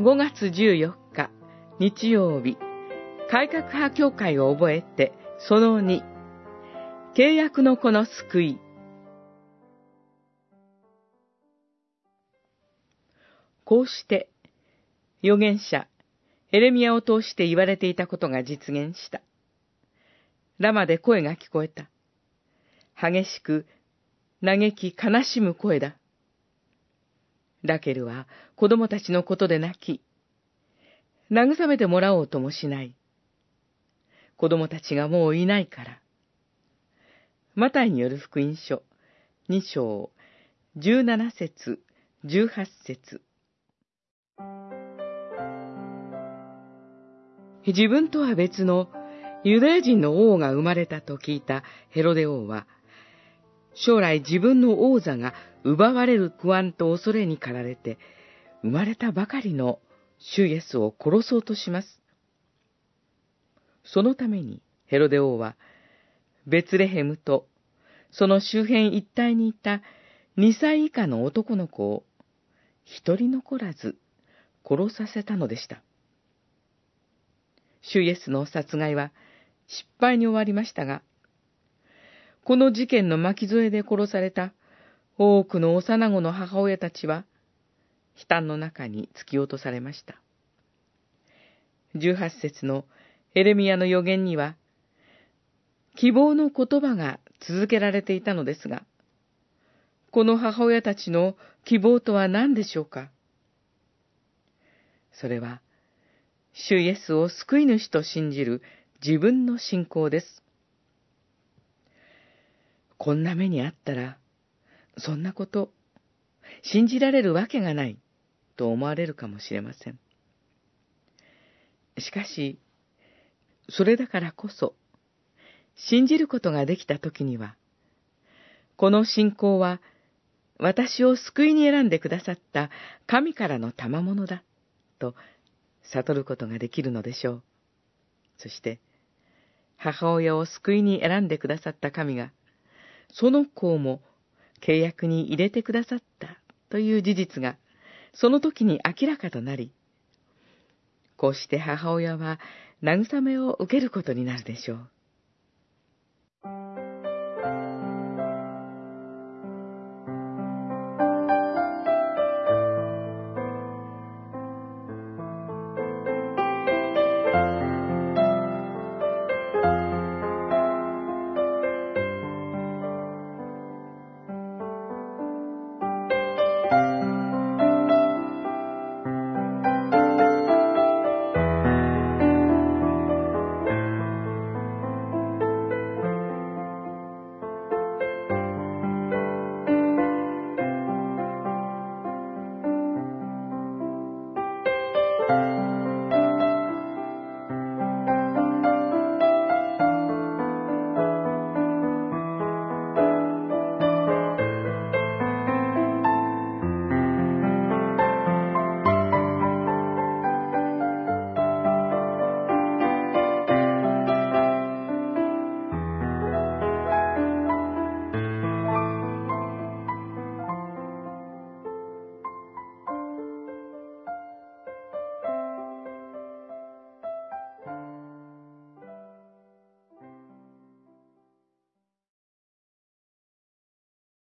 5月14日日曜日改革派協会を覚えてその2契約の子の救いこうして預言者エレミアを通して言われていたことが実現した。ラマで声が聞こえた。激しく嘆き悲しむ声だ。ラケルは子供たちのことで泣き、慰めてもらおうともしない。子供たちがもういないから。マタイによる福音書、二章、十七節、十八節。自分とは別の。ユダヤ人の王が生まれたと聞いたヘロデ王は、将来自分の王座が奪われる不安と恐れに駆られて、生まれたばかりの主イエスを殺そうとします。そのためにヘロデ王は、ベツレヘムとその周辺一帯にいた2歳以下の男の子を一人残らず殺させたのでした。主イエスの殺害は失敗に終わりましたが、この事件の巻き添えで殺された多くの幼子の母親たちは、悲嘆の中に突き落とされました。十八節のエレミアの予言には、希望の言葉が続けられていたのですが、この母親たちの希望とは何でしょうか？それは、主イエスを救い主と信じる自分の信仰です。こんな目にあったら、そんなこと、信じられるわけがない、と思われるかもしれません。しかし、それだからこそ、信じることができたときには、この信仰は、私を救いに選んでくださった神からの賜物だ、と悟ることができるのでしょう。そして、母親を救いに選んでくださった神が、その子をも契約に入れてくださったという事実が、その時に明らかとなり、こうして母親は慰めを受けることになるでしょう。